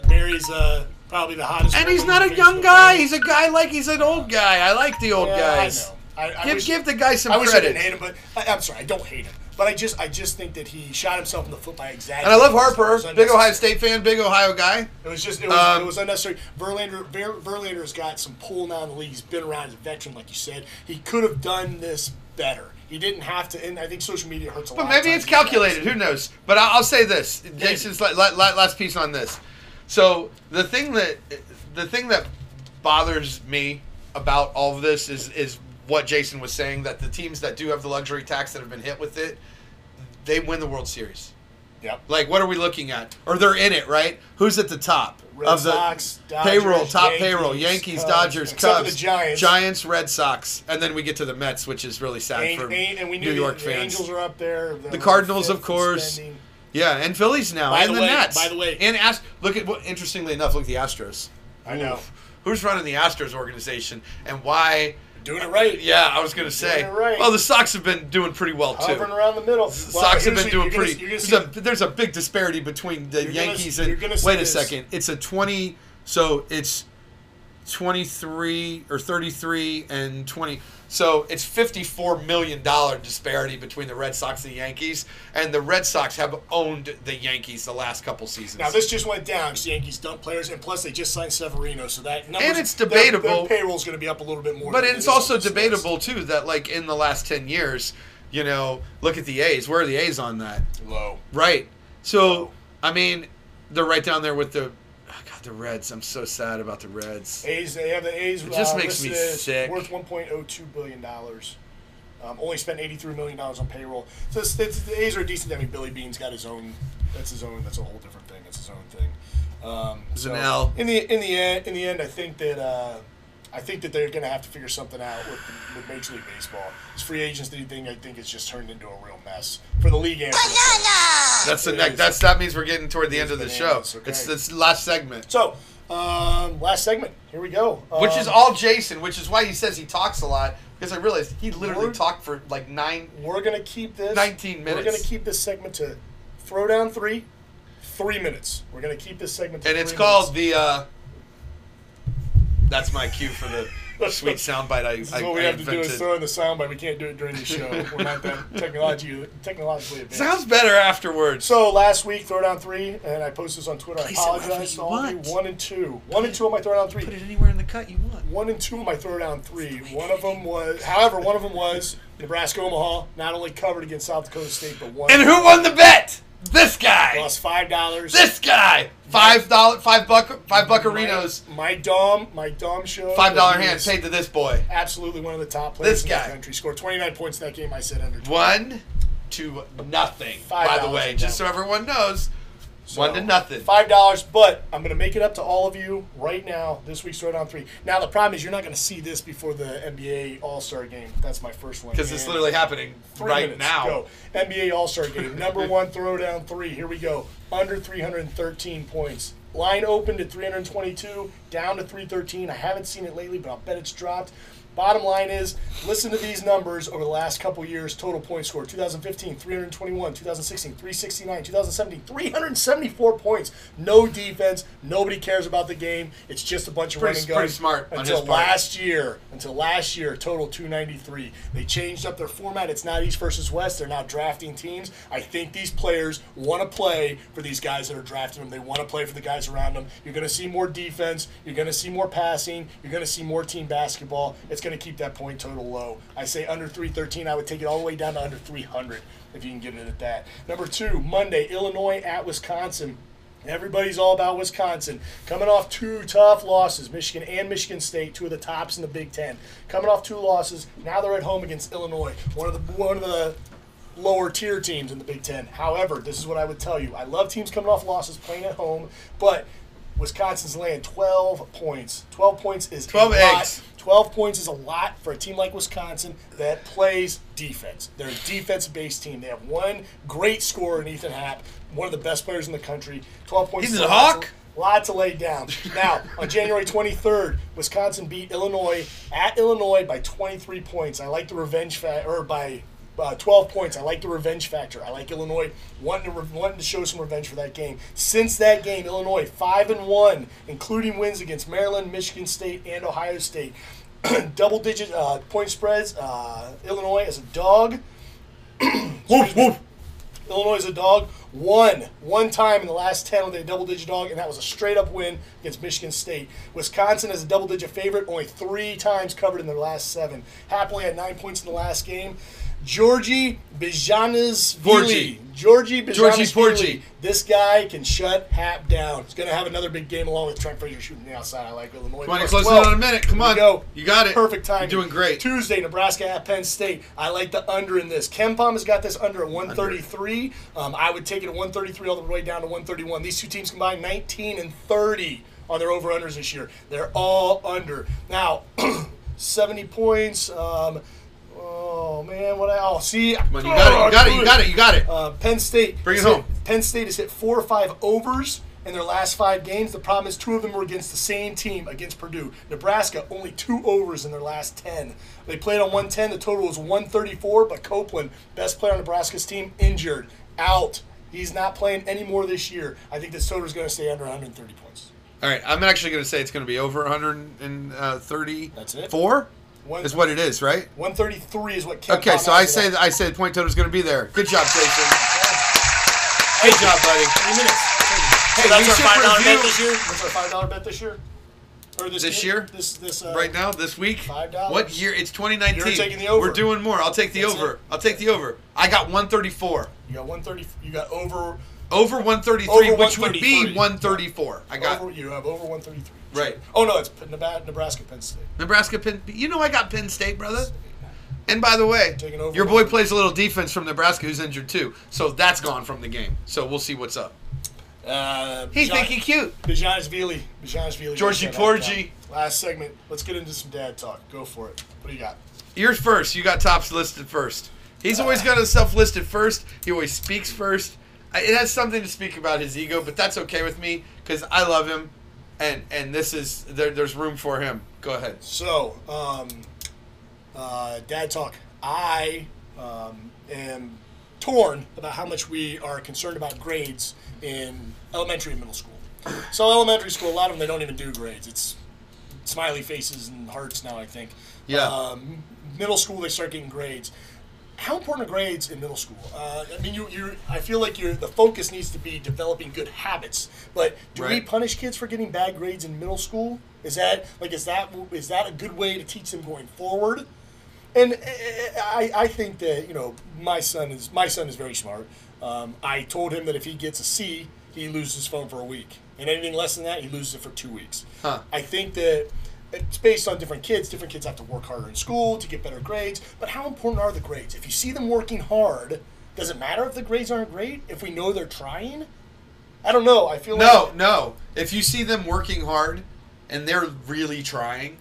marries uh, probably the hottest. and he's not a young guy. He's a guy like he's an old guy. I like the old Yeah, guys. I know. I, I Give wish, give the guy some I wish I didn't hate him, but I, I'm sorry, I don't hate him. But I just, I just think that he shot himself in the foot by exaggerating. and I love Harper, big. Ohio State fan, big Ohio guy. It was just, it was, Um, it was unnecessary. Verlander, Ver, Verlander's got some pull now in the league. He's been around as a veteran, like you said. He could have done this better. He didn't have to, and I think social media hurts a But lot. But maybe it's calculated. Who knows? But I'll, I'll say this. Jason's la- la- last piece on this. So the thing that the thing that bothers me about all of this is is what Jason was saying that the teams that do have the luxury tax that have been hit with it, they win the World Series. Yep. Like, what are we looking at? Or they're in it, right? Who's at the top Red of the Sox, Dodgers, payroll? Top Yankees, payroll: Yankees, Cubs, Dodgers, Cubs, the Giants. Giants, Red Sox, and then we get to the Mets, which is really sad An- for an- and New York the fans. Angels are up there. The Cardinals, of course. spending. Yeah, and Phillies now, By and the the, way- Nets. by the way- and Ast- look at what. Interestingly enough, look at the Astros. I know. Oof. Who's running the Astros organization and why? Doing it right. Yeah, I was gonna say. Doing it right. Well, the Sox have been doing pretty well too. Hovering around the middle. The Sox have been doing pretty. You're There's gonna a, there's a big disparity between the gonna- Yankees you're and. gonna see Wait a this. second. It's a 20. So it's 23 or 33 and 20. So it's 54 million dollar disparity between the Red Sox and the Yankees, and the Red Sox have owned the Yankees the last couple seasons. now this just went down because the Yankees dump players, and plus they just signed Severino, so that numbers, And it's debatable. Their, payroll's going to be up a little bit more. But it's also debatable too that like in the last 10 years, you know, look at the A's. Where are the A's on that? Low. Right. So, I mean, they're right down there with the the Reds. I'm so sad about the Reds. A's. They have the A's. It just uh, makes me sick. Worth 1.02 billion dollars. Um, only spent 83 million dollars on payroll. So it's, it's, the A's are decent. I mean, Billy Beane's got his own. That's his own. That's a whole different thing. That's his own thing. Um, It's an so L. In the in the end, in the end, I think that uh, I think that they're going to have to figure something out with, with Major League Baseball. This free agency thing, I think, has just turned into a real mess for the league and for the players. That's the next. That's that means we're getting toward the end of the show. bananas, okay. It's this last segment, So, um, last segment. Here we go. which is Um, all Jason, which is why he says he talks a lot. Because I realized he literally We're- talked for like nine. We're gonna keep this 19 minutes. We're gonna keep this segment to throw down three, three minutes. We're gonna keep this segment to And it's three called minutes. the. uh That's my cue for the sweet soundbite I, This is I, what we I have to do is throw in the soundbite. We can't do it during the show. We're not that technology technologically advanced. Sounds better afterwards. so last week, throw down three, and I posted this on Twitter. Place I apologize to all of you. One and two. One and two on my throw down three. Put it anywhere in the cut you want. One and two on my throw down three. One of them was, however, one of them was Nebraska Omaha. Not only covered against South Dakota State, but won. And who won the bet? This guy. Lost five dollars. This guy. Five dollar, five buck, five buccarinos, My, my dom, my dom show. five dollar hand paid to this boy. Absolutely one of the top players This in guy. the country. Scored 29 points in that game. I said under. 20. One to nothing. Five by the way, just so everyone knows, one to nothing. Five dollars, but I'm going to make it up to all of you right now. This week's throw down three. Now the problem is you're not going to see this before the NBA All Star game. That's my first one. Because it's literally happening right minutes, now. Go. NBA All Star Game. Number one throwdown three. Here we go. Under 313 points. Line opened at 322, down to 313. I haven't seen it lately, but I'll bet it's dropped. Bottom line is, listen to these numbers over the last couple years. Total points scored: 2015, 321; 2016, 369; 2017, 374 points. No defense. Nobody cares about the game. It's just a bunch of Pretty- running guns. pretty smart Until last year, until last year, total 293. They changed up their format. It's not East versus West. They're now drafting teams. I think these players want to play for these guys that are drafting them. They want to play for the guys around them. You're going to see more defense. You're going to see more passing. You're going to see more team basketball. It's going to keep that point total low. I say under 313. I would take it all the way down to under 300 if you can get it at that. Number two, Monday, Illinois at Wisconsin. Everybody's all about Wisconsin. Coming off two tough losses, Michigan and Michigan State, two of the tops in the Big Ten. Coming off two losses, now they're at home against Illinois, one of the one of the lower tier teams in the Big Ten. However, this is what I would tell you: I love teams coming off losses, playing at home, but Wisconsin's laying 12 points. 12 points is 12 a lot. eggs. 12 points is a lot for a team like Wisconsin that plays defense. They're a defense based team. They have one great scorer in Ethan Happ, one of the best players in the country. 12 points. He's a lot hawk? Lot to lay down. Now, on January 23rd, Wisconsin beat Illinois at Illinois by 23 points. I like the revenge factor, or by uh, 12 points. I like the revenge factor. I like Illinois wanting to re- wanting to show some revenge for that game. Since that game, Illinois five and one, including wins against Maryland, Michigan State, and Ohio State. Double digit uh, point spreads. Uh, Illinois as a dog. Woof, woof. Illinois is a dog. One, one time in the last 10 with a double digit dog, and that was a straight up win against Michigan State. Wisconsin is a double digit favorite, only three times covered in their last seven. Happily had nine points in the last game. Georgie Bijanas Porgy. Georgie Porgy. This guy can shut Happ down. He's going to have another big game along with Trent Frazier shooting the outside. I like Illinois. Come on, you're Plus closing in a minute. Come on. go. You got it. Perfect time. You're doing great. Tuesday, Nebraska at Penn State. I like the under in this. KenPom has got this under at 133. Um, I would take it at 133 all the way down to 131. These two teams combined 19 and 30 on their over unders this year. They're all under. Now, 70 points. Um, oh man, what? I, oh, see, Come on, you got it. You got it. You got it. You got it. uh, Penn State. Bring it has hit- home. Penn State has hit four or five overs in their last five games. The problem is two of them were against the same team against Purdue. Nebraska only two overs in their last ten. They played on 110. The total was 134. But Copeland, best player on Nebraska's team, injured, out. He's not playing anymore this year. I think this total is going to stay under 130 points. All right, I'm actually going to say it's going to be over 134. That's it. Four One- is what it is, right? 133 is what. Ken Okay, so I say. I the point total is going to be there. Good job, Jason. Good job, buddy. Three minutes. Hey, So that's our five dollar bet this year. That's our five dollar bet this year. Or this, This year? This this uh, Right now, this week. $5. What year? It's 2019. You're taking the over. We're doing more. I'll take the That's over. it. I'll take the over. I got 134. You got 130. You got over. Over 133, Over which would be 134. I got over you have over 133. Right. Oh no, it's Nebraska, Nebraska, Penn State. Nebraska, Penn. You know I got Penn State, brother. And by the way, your boy plays a little defense from Nebraska, who's injured too. So that's gone from the game. So we'll see what's up. Uh, He think he cute. Bezhanishvili. Bijanis Vili. Georgie Porgy. Last segment. Let's get into some dad talk. Go for it. What do you got? You're first. You got tops listed first. He's always got his stuff listed first. He always speaks first. It has something to speak about his ego, but that's okay with me because I love him, and and this is there, there's room for him. Go ahead. So, um, uh, dad talk. I um, am torn about how much we are concerned about grades in elementary and middle school. So, elementary school, a lot of them they don't even do grades. It's smiley faces and hearts now. I think. Yeah. Um, middle school, they start getting grades. How important are grades in middle school? Uh, I mean, you, you. I feel like you the focus needs to be developing good habits. But do we punish kids for getting bad grades in middle school? Is that like is that is that a good way to teach them going forward? And uh, I, I think that you know my son is my son is very smart. Um, I told him that if he gets a C, he loses his phone for a week, and anything less than that, he loses it for two weeks. Huh. I think that it's based on different kids. Different kids have to work harder in school to get better grades. But how important are the grades? If you see them working hard, does it matter if the grades aren't great? If we know they're trying, I don't know. I feel No, like no. If you see them working hard and they're really trying,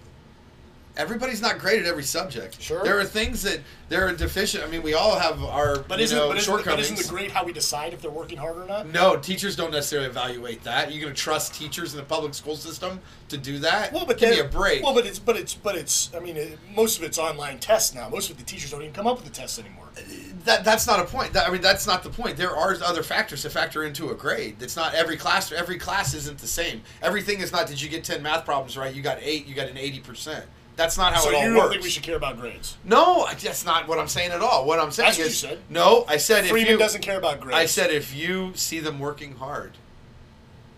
everybody's not great at every subject. Sure. There are things that they're deficient. I mean, we all have our But you isn't, know but, isn't, but isn't the grade how we decide if they're working hard or not? no, teachers don't necessarily evaluate that. You're going to trust teachers in the public school system to do that? Well, but give me a break. Well, but it's but it's but it's. I mean, it, most of it's online tests now. Most of the teachers don't even come up with the tests anymore. Uh, that that's not a point. That, I mean, that's not the point. There are other factors to factor into a grade. It's not every class. Every class isn't the same. Everything is not. Did you get ten math problems right? You got eight. You got an eighty percent. That's not how so it all you don't works. think we should care about grades? No, that's not what I'm saying at all. What I'm saying That's what is you said. no. I said if Freeman you, doesn't care about grades. I said if you see them working hard,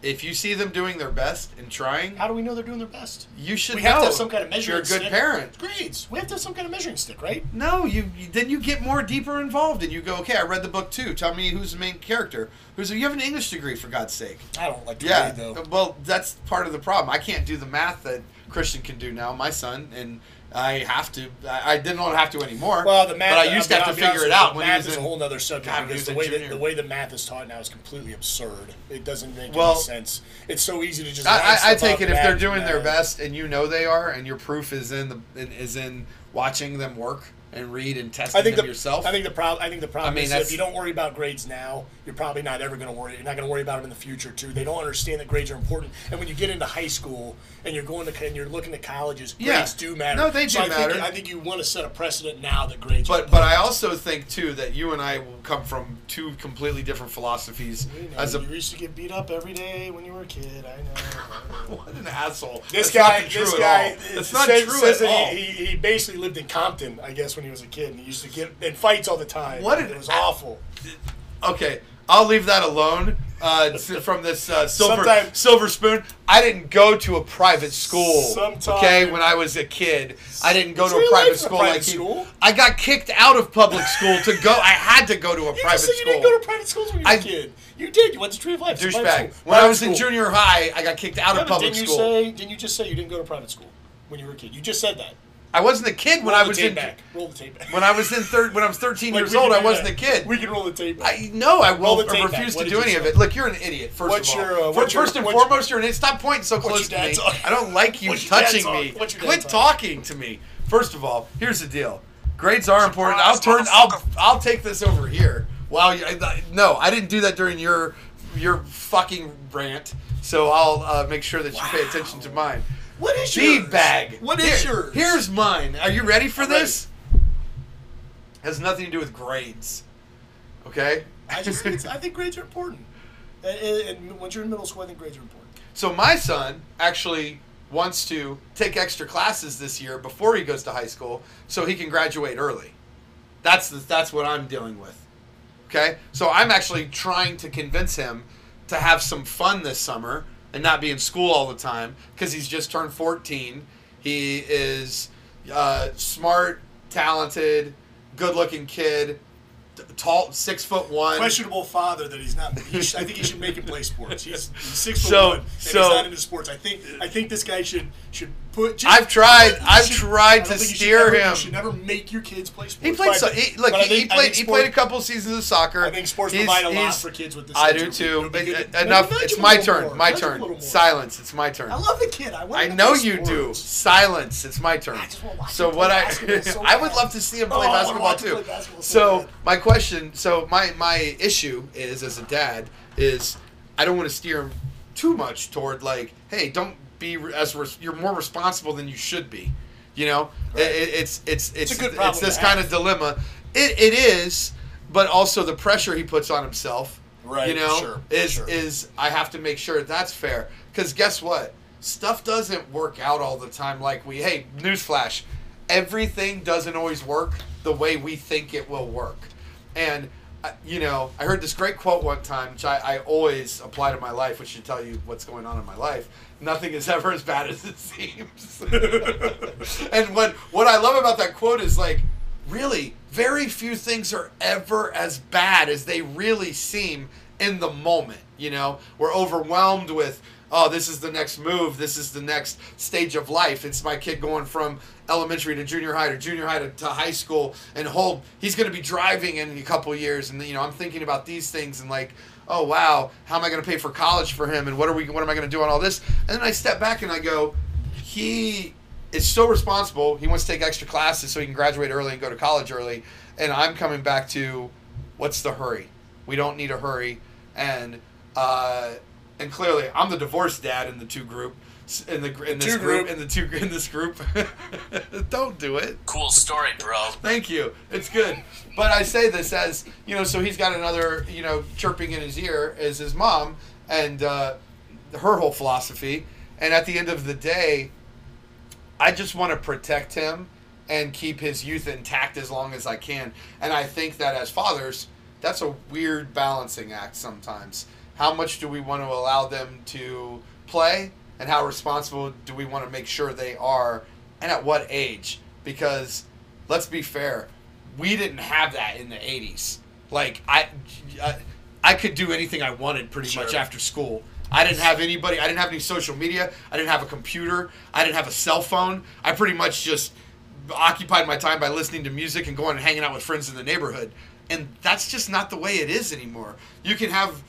if you see them doing their best and trying, How do we know they're doing their best? you should we know. have to have some kind of measuring You're a good stick. parent. Grades. We have to have some kind of measuring stick, right? No, you, you then you get more deeper involved and you go, okay, I read the book too. Tell me who's the main character. Who's you have an English degree for God's sake. I don't like to Yeah. grade though. Well, that's part of the problem. I can't do the math that Christian can do now, my son, and I have to. I, I didn't have to anymore. Well, the math. but I used to have to figure it out when he math is in. a whole other subject God, because the way that the way the math is taught now is completely absurd. It doesn't make Well, any sense. It's so easy to just. I, I, I take it if they're doing their best and you know they are, and your proof is in the in, is in watching them work and read and test I think them the yourself. I think the problem. I think the problem I mean, is that if you don't worry about grades now, you're probably not ever going to worry. You're not going to worry about them in the future too. They don't understand that grades are important. And when you get into high school and you're going to and you're looking at colleges, Yeah. grades do matter. No, they So do I matter. Think, I think you want to set a precedent now that grades. are But but I also think too that you and I will come from two completely different philosophies. You, know, As a you used to get beat up every day when you were a kid. I know. what an asshole. This That's guy, this guy, all. it That's not true says at all. He, he basically lived in Compton, I guess, when he was a kid, and he used to get in fights all the time. What it was awful. Okay, I'll leave that alone. Uh, from this uh, silver Sometime- silver spoon, I didn't go to a private school. Sometime- okay, when I was a kid, I didn't go to a private in a school private like school? I got kicked out of public school to go. I had to go to a You private said you didn't go to private schools when you were I- a kid. You did. You went to Tree of Life. It's a private school. When I was in junior high, I got kicked out Yeah, of public didn't school. you say? Didn't you just say you didn't go to private school when you were a kid? You just said that. I wasn't a kid when roll I was in. back. Roll the tape back. When I was in third, when I was 13 Like, years old, I wasn't a kid. We can roll the tape back. I no, I Roll the tape refuse to do any of it. Look, you're an idiot. First What's of all, your, uh, Fir- what's your- first and your- foremost, you're an idiot. Stop pointing so close to me. I don't like you What's your dad touching me. What's your dad Quit talk? talking to me. First of all, here's the deal. Grades are important. I'll turn. I'll. I'll take this over here. Wow. You, I- no, I didn't do that during your your fucking rant. So I'll uh, make sure that you pay attention to mine. What is Bee yours? bag. What is Here- yours? Here's mine. Are you ready for I'm ready. this? Has nothing to do with grades. Okay. I just think I think grades are important. And, and, and once you're in middle school, I think grades are important. So my son actually wants to take extra classes this year before he goes to high school, so he can graduate early. That's the, that's what I'm dealing with. Okay, so I'm actually trying to convince him to have some fun this summer and not be in school all the time because he's just turned 14. He is uh, smart, talented, good-looking kid, tall, six foot one. Questionable father that he's not. He sh- I think he should make him play sports. He's, he's six foot So- one and so- he's not into sports. I think I think this guy should should put. Just, I've tried- I've should- tried to think you should steer never- him. You should never make your kids play sports. He played. So, he, look, he, he think- I played. think He played a couple seasons of soccer. I think sports He's- provide a lot for kids with this. I do too. But, enough. It's my turn. more. My Nudge him a turn. Silence. It's my turn. I love the kid. I, want I know you do. Silence. It's my turn. I just wanna So what I I would love to see him play Oh, basketball too. so So my question. So my my issue is as a dad is I don't want to steer him too much toward like, hey, don't be as res- you're more responsible than you should be. You know, Right. it, it- it's it's it's good it's this kind of dilemma. It, it is, but also the pressure he puts on himself. Right, You know, sure, is sure. is I have to make sure that's fair. Because guess what? Stuff doesn't work out all the time. Like we, hey, newsflash, everything doesn't always work the way we think it will work. And you know, I heard this great quote one time, which I, I always apply to my life, which should tell you what's going on in my life. Nothing is ever as bad as it seems. and what what I love about that quote is like, really, very few things are ever as bad as they really seem in the moment. You know, we're overwhelmed with, oh, this is the next move, this is the next stage of life. It's my kid going from elementary to junior high to junior high to, to high school, and hold, he's going to be driving in a couple years, and you know, I'm thinking about these things and like. Oh wow! How am I going to pay for college for him? And what are we? What am I going to do on all this? And then I step back and I go, he is so responsible. He wants to take extra classes so he can graduate early and go to college early. And I'm coming back to, what's the hurry? We don't need a hurry. And uh, and clearly, I'm the divorced dad in the two group. In the in this Two group, group. in the two in this group, don't do it. Cool story, bro. Thank you. It's good. But I say this as, you know, so he's got another, you know, chirping in his ear is his mom and uh, her whole philosophy. And at the end of the day, I just want to protect him and keep his youth intact as long as I can. And I think that as fathers, that's a weird balancing act sometimes. How much do we want to allow them to play and how responsible do we want to make sure they are and at what age? Because let's be fair, we didn't have that in the 80s. Like I I, I could do anything I wanted pretty much after school. I didn't have anybody. I didn't have any social media. I didn't have a computer. I didn't have a cell phone. I pretty much just occupied my time by listening to music and going and hanging out with friends in the neighborhood. And that's just not the way it is anymore. You can have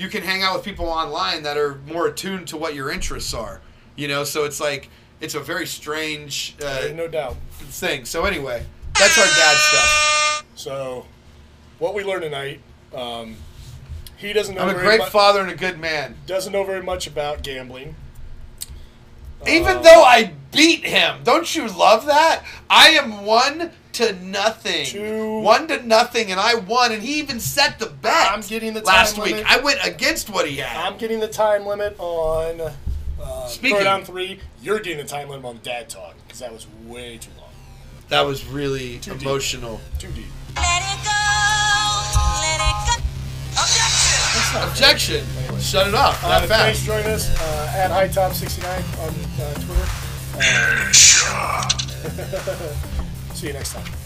you can hang out with people online that are more attuned to what your interests are. You know, so it's like it's a very strange uh, no doubt. thing. So anyway, that's our dad stuff. So, what we learned tonight, um, he doesn't know I'm a great mu- father and a good man. doesn't know very much about gambling. Even though I beat him, don't you love that? I am one to nothing. Two- One to nothing, and I won, and he even set the bet. I'm getting the last time week. I went against what he had. I'm getting the time limit on uh, Speaking- third on three. You're getting the time limit on dad talk because that was way too long, that was really Too deep. emotional. too deep. Let it go, let it go. Objection! That's not Objection. Anyway. Shut it off. Uh, thanks fast. for joining us uh, at High Top 69 on uh, Twitter. Uh, see you next time.